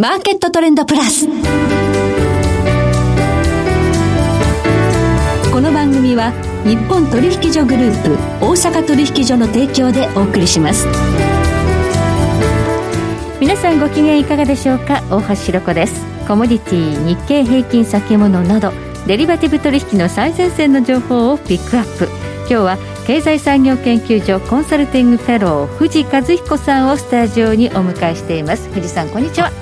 マーケットトレンドプラス。この番組は日本取引所グループ大阪取引所の提供でお送りします。皆さんご機嫌いかがでしょうか？大橋ひろ子です。コモディティ日経平均先物などデリバティブ取引の最前線の情報をピックアップ。今日は経済産業研究所コンサルティングフェロー藤和彦さんをスタジオにお迎えしています。藤さんこんにちは。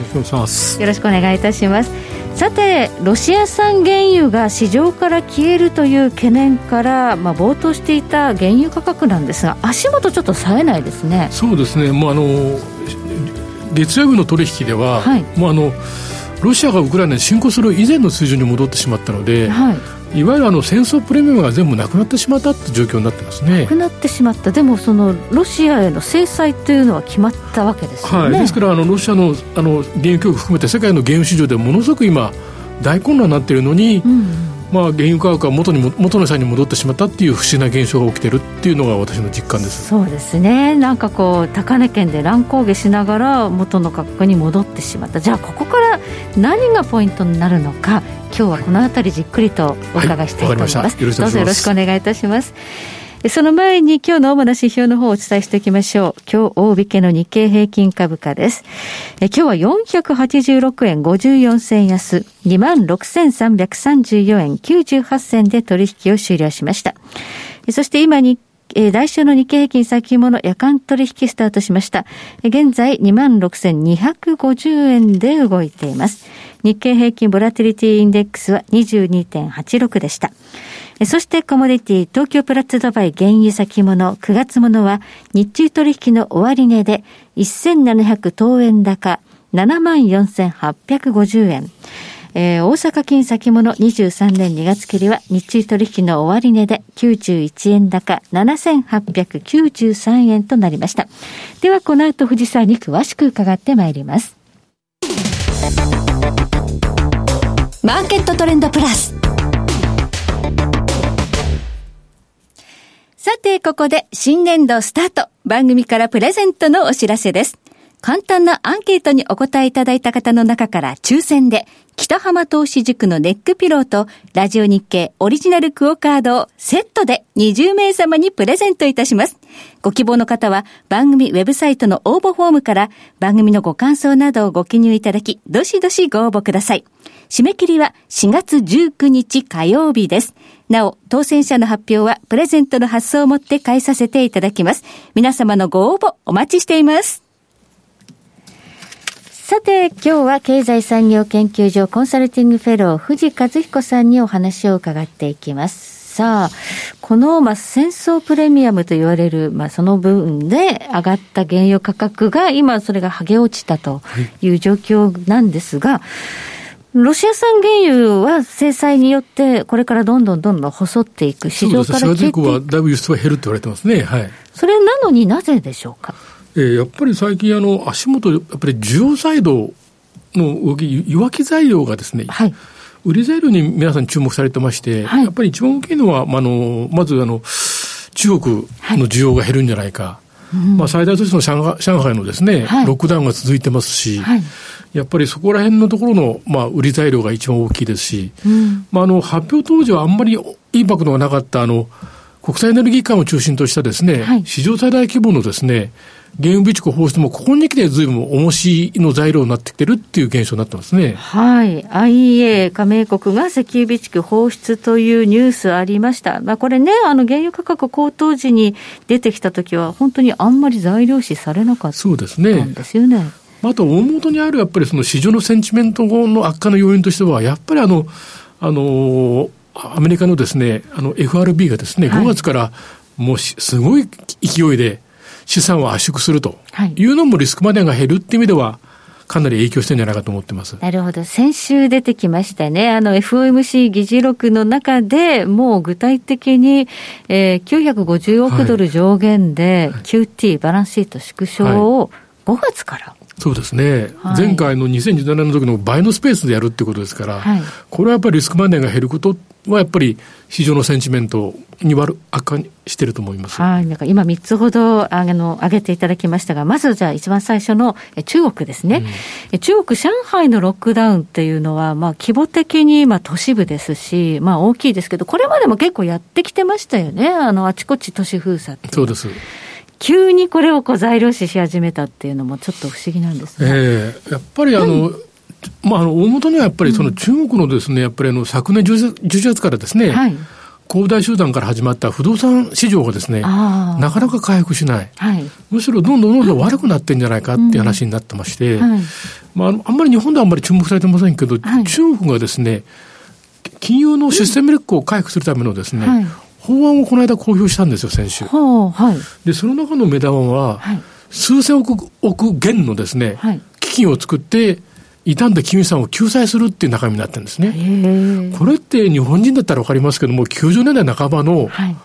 ろしくお願いします。よろしくお願いいたします。さてロシア産原油が市場から消えるという懸念から、まあ、冒頭していた原油価格なんですが足元ちょっと冴えないですね。そうですね。もうあの月曜日の取引では、はい、もうあのロシアがウクライナに侵攻する以前の水準に戻ってしまったので、はい、いわゆるあの戦争プレミアムが全部なくなってしまったって状況になってますね。なくなってしまった。でもそのロシアへの制裁というのは決まったわけですよね、はい、ですからあのロシアのあの原油供給含めて世界の原油市場でものすごく今大混乱になっているのに、うんまあ、原油価格が元にも元の際に戻ってしまったっていう不思議な現象が起きてるっていうのが私の実感です。そうですね。なんかこう高値圏で乱高下しながら元の価格に戻ってしまった。じゃあここから何がポイントになるのか今日はこの辺りじっくりとお伺いしたいと思います、はい、どうぞよろしくお願いいたしますその前に今日の主な指標の方をお伝えしておきましょう。今日大引けの日経平均株価です。え今日は486円54銭安、26,334円98銭で取引を終了しました。そして今にえ来週の日経平均先物夜間取引スタートしました。現在26,250円で動いています。日経平均ボラティリティインデックスは22.86でした。そしてコモディティ東京プラッツドバイ原油先物9月物は日中取引の終値で1700等円高74,850円。えー、大阪金先物23年2月切りは日中取引の終値で91円高7893円となりました。ではこの後藤沢に詳しく伺ってまいります。マーケットトレンドプラス。さて、ここで新年度スタート。番組からプレゼントのお知らせです。簡単なアンケートにお答えいただいた方の中から抽選で、北浜投資塾のネックピローと、ラジオ日経オリジナルクオカードをセットで20名様にプレゼントいたします。ご希望の方は、番組ウェブサイトの応募フォームから、番組のご感想などをご記入いただき、どしどしご応募ください。締め切りは4月19日火曜日です。なお、当選者の発表はプレゼントの発送をもって返させていただきます。皆様のご応募お待ちしています。さて、今日は経済産業研究所コンサルティングフェロー藤和彦さんにお話を伺っていきます。さあ、この、まあ、戦争プレミアムと言われる、まあ、その分で上がった原油価格が、今それが剥げ落ちたという状況なんですが、はいロシア産原油は制裁によって、これからどんどんどんどん細っていく、市場から消えていく。はだいぶ輸出は減るって言われてますね。はい。それなのになぜでしょうか？えー、やっぱり最近、あの、足元、やっぱり需要サイドの動き、弱気材料がですね、はい。売り材料に皆さん注目されてまして、はい、やっぱり一番大きいのは、まあ、あの、まず、あの、中国の需要が減るんじゃないか。はいまあ、最大都市の上海上海のですね、はい、ロックダウンが続いてますし、はい、やっぱりそこら辺のところの、まあ、売り材料が一番大きいですし、うん、まあ、あの、発表当時はあんまりインパクトがなかった、あの、国際エネルギー機関を中心としたですね、はい、史上最大規模のですね、原油備蓄放出もここに来てずいぶん重しの材料になってきてるっていう現象になってますね。はい。IEA 加盟国が石油備蓄放出というニュースありました。まあこれね、あの原油価格高騰時に出てきた時は本当にあんまり材料視されなかったんですよね。そうですね。あと、大元にあるやっぱりその市場のセンチメントの悪化の要因としては、やっぱりあの、あの、アメリカのですね、あの FRB がですね、5月からもうすごい勢いで、資産を圧縮するというのもリスクマネーが減るっていう意味では、かなり影響してるんじゃないかと思ってます。なるほど。先週出てきましたね。あの FOMC 議事録の中でもう具体的に、えー、950億ドル上限で QT、バランスシート縮小を5月から、そうですね、はい、前回の2017年の時の倍のスペースでやるってことですから、はい、これはやっぱりリスクマネーが減ることはやっぱり市場のセンチメントに悪悪化してると思います。はい。なんか今3つほどあの挙げていただきましたが、まずじゃあ一番最初の中国ですね。うん、中国、上海のロックダウンっていうのは、まあ規模的にまあ都市部ですし、まあ大きいですけど、これまでも結構やってきてましたよね。あの、あちこち都市封鎖ってそうです。急にこれをこう材料視し始めたっていうのもちょっと不思議なんですね。ええ。ー、やっぱりあの、まあ、あの大元にはやっぱりその中国のですね、やっぱりあの昨年 11, 月からですね、はい、恒大集団から始まった不動産市場がですね、なかなか回復しない、はい、むしろどんどんどんどん悪くなってんじゃないかっていう話になってまして、はい、まあ、あんまり日本ではあんまり注目されてませんけど、中国がですね、金融のシステム力を回復するためのですね、法案をこの間公表したんですよ、先週。はい、で、その中の目玉は、はい、数千億億元のですね、はい、基金を作って、傷んだ金融資産を救済するっていう中身になってるんですね。これって日本人だったらわかりますけども、90年代半ばの、はい、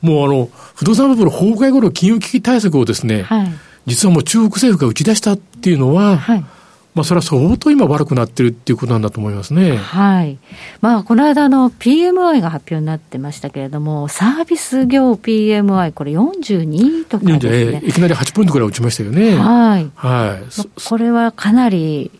もうあの、不動産バブル崩壊後の金融危機対策をですね、はい、実はもう中国政府が打ち出したっていうのは、はいまあ、それは相当今悪くなってるっていうことなんだと思いますね。はい。まあ、この間の PMI が発表になってましたけれども、サービス業 PMI、これ42とかですね。いきなり8ポイントぐらい落ちましたよね。はい。はい。これはかなり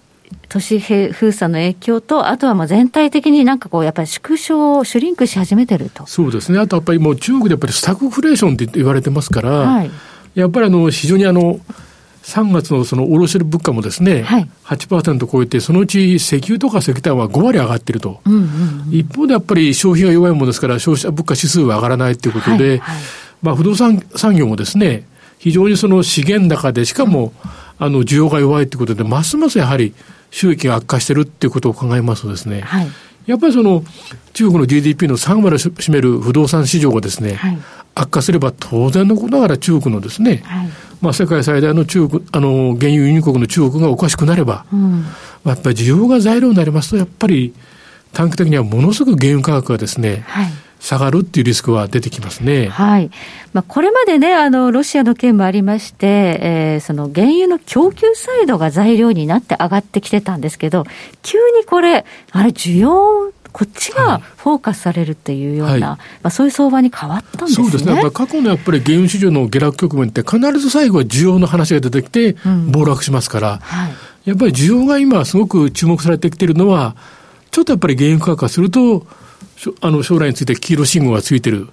都市封鎖の影響と、あとはもう全体的になんかこう、やっぱり縮小、シュリンクし始めてると。そうですね。あとやっぱりもう中国でやっぱりスタグフレーションって言われてますから、はい、やっぱりあの、非常にあの、3月のその卸売物価もですね、はい、8%超えて、そのうち石油とか石炭は5割上がってると、うんうんうん、一方でやっぱり消費が弱いものですから、消費者物価指数は上がらないということで、はいはい、まあ、不動産産業もですね、非常にその資源高で、しかも、あの需要が弱いということで、ますますやはり収益が悪化してるっていうことを考えますとですね、はい、やっぱりその中国の GDP の3割を占める不動産市場がですね、はい、悪化すれば当然のことながら中国のですね、はい。まあ、世界最大の中国、あの、原油輸入国の中国がおかしくなれば、うん、やっぱり需要が材料になりますと、やっぱり短期的にはものすごく原油価格がですね、はい下がるっていうリスクは出てきますね。はい。まあ、これまでね、あの、ロシアの件もありまして、えー、その原油の供給サイドが材料になって上がってきてたんですけど、急にこれ、あれ、需要こっちがフォーカスされるっていうような、はい、まあ、そういう相場に変わったんですね。そうですね。過去のやっぱり原油市場の下落局面って必ず最後は需要の話が出てきて暴落しますから、うんはい、やっぱり需要が今すごく注目されてきているのは、ちょっとやっぱり原油価格がすると、あの将来について黄色信号がついてる。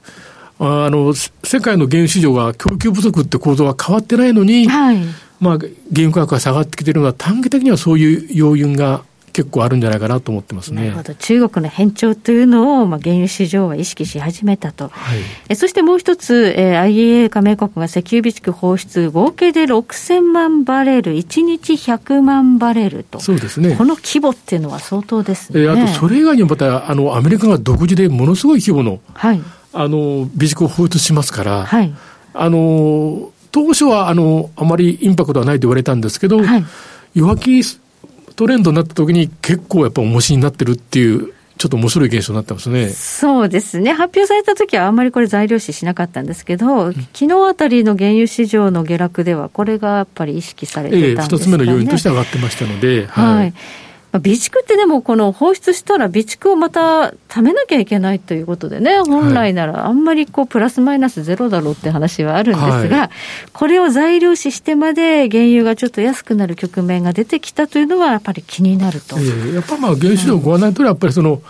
あの、世界の原油市場が供給不足って構造は変わってないのに、はい、まあ、原油価格が下がってきてるのは短期的にはそういう要因が結構あるんじゃないかなと思ってますね。なるほど。中国の変調というのを、まあ、原油市場は意識し始めたと。はい、えそしてもう一つ、えー、IEA 加盟国が石油備蓄放出、合計で6000万バレル、1日100万バレルと。そうですね。この規模っていうのは相当ですね。えー、あと、それ以外にもまた、あの、アメリカが独自でものすごい規模の、はい、あの、備蓄を放出しますから、はい、あの、当初は、あの、あまりインパクトはないと言われたんですけど、はい、弱気トレンドになった時に結構やっぱ重しになってるっていう、ちょっと面白い現象になってますね。そうですね。発表された時はあんまりこれ材料視しなかったんですけど、うん、昨日あたりの原油市場の下落では、これがやっぱり意識されてたんですかね。ええ、二つ目の要因として上がってましたので、はい、はい備蓄ってでも、この放出したら備蓄をまた貯めなきゃいけないということでね、本来ならあんまりこうプラスマイナスゼロだろうって話はあるんですが、はい、これを材料視してまで原油がちょっと安くなる局面が出てきたというのは、やっぱり気になると。えー、やっぱまあ原油市場ご案内とりやっぱりその、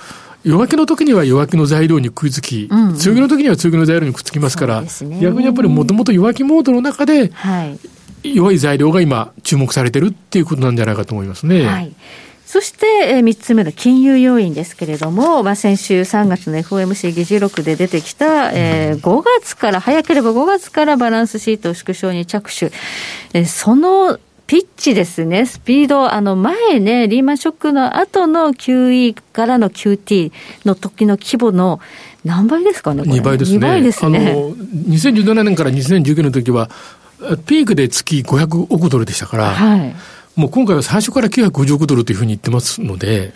弱気の時には弱気の材料に食いつき、うん。うん、強気の時には強気の材料にくっつきますから、ね、逆にやっぱりもともと弱気モードの中で、はい、弱い材料が今注目されてるっていうことなんじゃないかと思いますね。はいそして、えー、3つ目の金融要因ですけれども、まあ、先週3月の FOMC 議事録で出てきた、えー、5月から、早ければ5月からバランスシート縮小に着手。えー、そのピッチですね、スピード、あの前ね、リーマンショックの後の QE からの QT の時の規模の何倍ですかね、2倍ですね。2倍ですね。あの、2017年から2019年の時は、ピークで月500億ドルでしたから、はい。もう今回は最初から950億ドルというふうに言ってますので、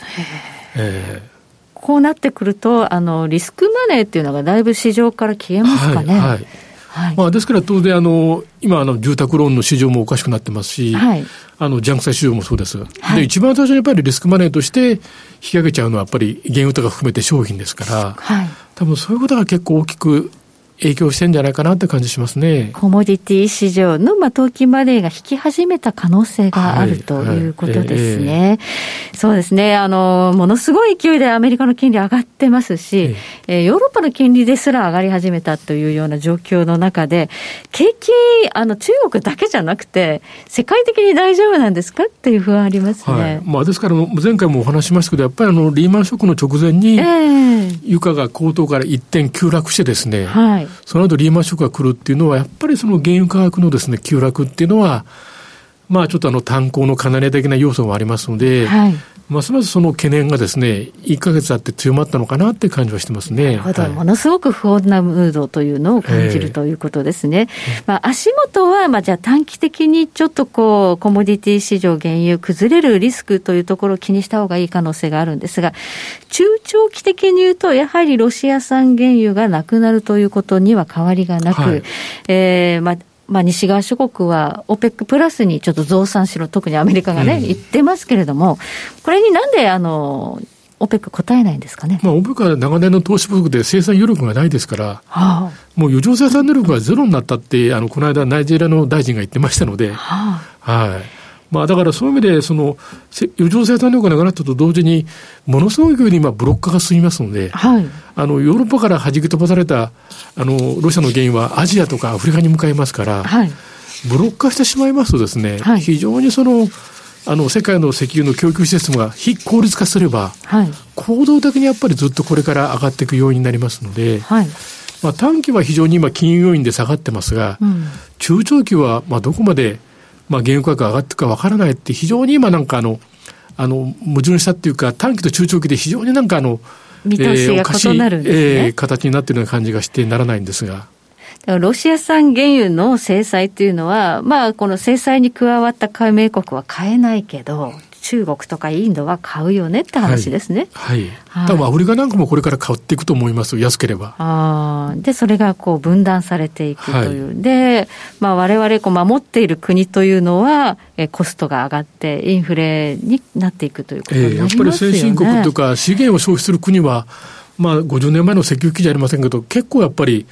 えー、こうなってくると、あのリスクマネーっていうのがだいぶ市場から消えますかね。はい、はい。はい、まあ、ですから当然あの、今あの住宅ローンの市場もおかしくなってますし、はい、あのジャンク債市場もそうです、はい、で一番最初にやっぱりリスクマネーとして引き上げちゃうのはやっぱり原油とか含めて商品ですから、はい、多分そういうことが結構大きく影響してんじゃないかなって感じしますね。コモディティ市場の、まあ、投機マネーが引き始めた可能性がある、はい、ということですね、はいえー、そうですね。あの、ものすごい勢いでアメリカの金利上がってますし、えー、ヨーロッパの金利ですら上がり始めたというような状況の中で、景気、あの、中国だけじゃなくて、世界的に大丈夫なんですかっていう不安ありますね。はい、まあ、ですから、前回もお話しましたけど、やっぱりあの、リーマンショックの直前に、えー、床が高騰から一点急落してですね、はい、その後リーマンショックが来るっていうのは、やっぱりその原油価格のですね、急落っていうのは、まあちょっとあの炭鉱の離れ的な要素もありますので、はい、ますますその懸念がですね、1か月あって強まったのかなって感じはしてますね。なるほど、はい、ものすごく不穏なムードというのを感じるということですね。えー、まあ足元は、まあじゃあ短期的にちょっとこう、コモディティ市場原油崩れるリスクというところを気にした方がいい可能性があるんですが、中長期的に言うと、やはりロシア産原油がなくなるということには変わりがなく、はい、えー、まあまあ、西側諸国は OPEC プラスにちょっと増産しろ、特にアメリカがね、うん、言ってますけれども、これになんで、あの、OPEC 答えないんですかね？まあ、OPEC は長年の投資不足で生産余力がないですから、はあ、もう余剰生産能力がゼロになったって、あの、この間ナイジェリアの大臣が言ってましたので、はあ、はい。まあ、だからそういう意味で、その、余剰生産力がなくなったと同時に、ものすごい勢いで今、ブロック化が進みますので、はい、あの、ヨーロッパから弾き飛ばされた、あの、ロシアの原因はアジアとかアフリカに向かいますから、はい、ブロック化してしまいますとですね、はい、非常にその、あの、世界の石油の供給システムが非効率化すれば、はい、行動的にやっぱりずっとこれから上がっていく要因になりますので、はい、まあ、短期は非常に今金融要因で下がってますが、うん、中長期はまあどこまでまあ、原油価格上がっていくかわからないって、非常に今なんかあの、あの、矛盾したっていうか、短期と中長期で非常になんかあの、見通しが異なるんですね、えー、形になっているような感じがしてならないんですが。ロシア産原油の制裁というのは、まあ、この制裁に加わった加盟国は買えないけど、中国とかインドは買うよねって話ですね。はい。はい、多分アフリカなんかもこれから買っていくと思います、安ければ。あで、それがこう分断されていくという。はい、で、まあ我々こう守っている国というのは、えコストが上がってインフレになっていくということになりますよね。えー、やっぱり先進国とか資源を消費する国は、まあ50年前の石油記事ありませんけど、結構やっぱり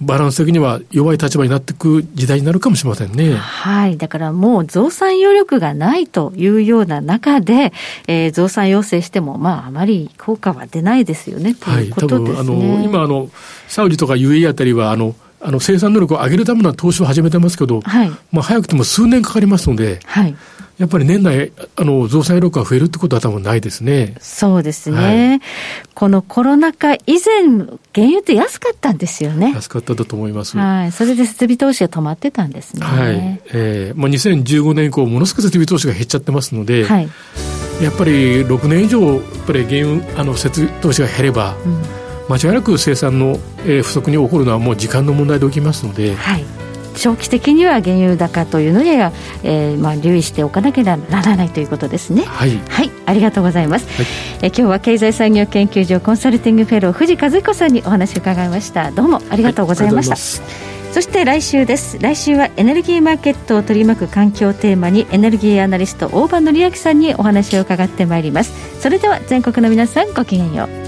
バランス的には弱い立場になっていく時代になるかもしれませんね。はい。だからもう増産余力がないというような中で、えー、増産要請しても、まあ、あまり効果は出ないですよね、ということですね。はい、多分、あの、今、あの、サウジとか UAE あたりは、あの、あの生産能力を上げるための投資を始めてますけど、はい、まあ早くても数年かかりますので、はい、やっぱり年内、あの、増産力が増えるってことは多分ないですね。そうですね。はい、このコロナ禍以前、原油って安かったんですよね。安かっただと思います。はい。それで設備投資が止まってたんですね。はい。えー、まあ2015年以降、ものすごく設備投資が減っちゃってますので、はい。やっぱり6年以上、やっぱり原油、あの、設備投資が減れば、うん、間違いなく生産の、えー、不足に起こるのはもう時間の問題で起きますので、はい。長期的には原油高というのには、えーまあ、留意しておかなければならないということですね。はい、はい、ありがとうございます、はい、え今日は経済産業研究所コンサルティングフェロー藤和彦さんにお話を伺いました。どうもありがとうございました、はい、そして来週です。来週はエネルギーマーケットを取り巻く環境テーマにエネルギーアナリスト大場紀明さんにお話を伺ってまいります。それでは全国の皆さんごきげんよう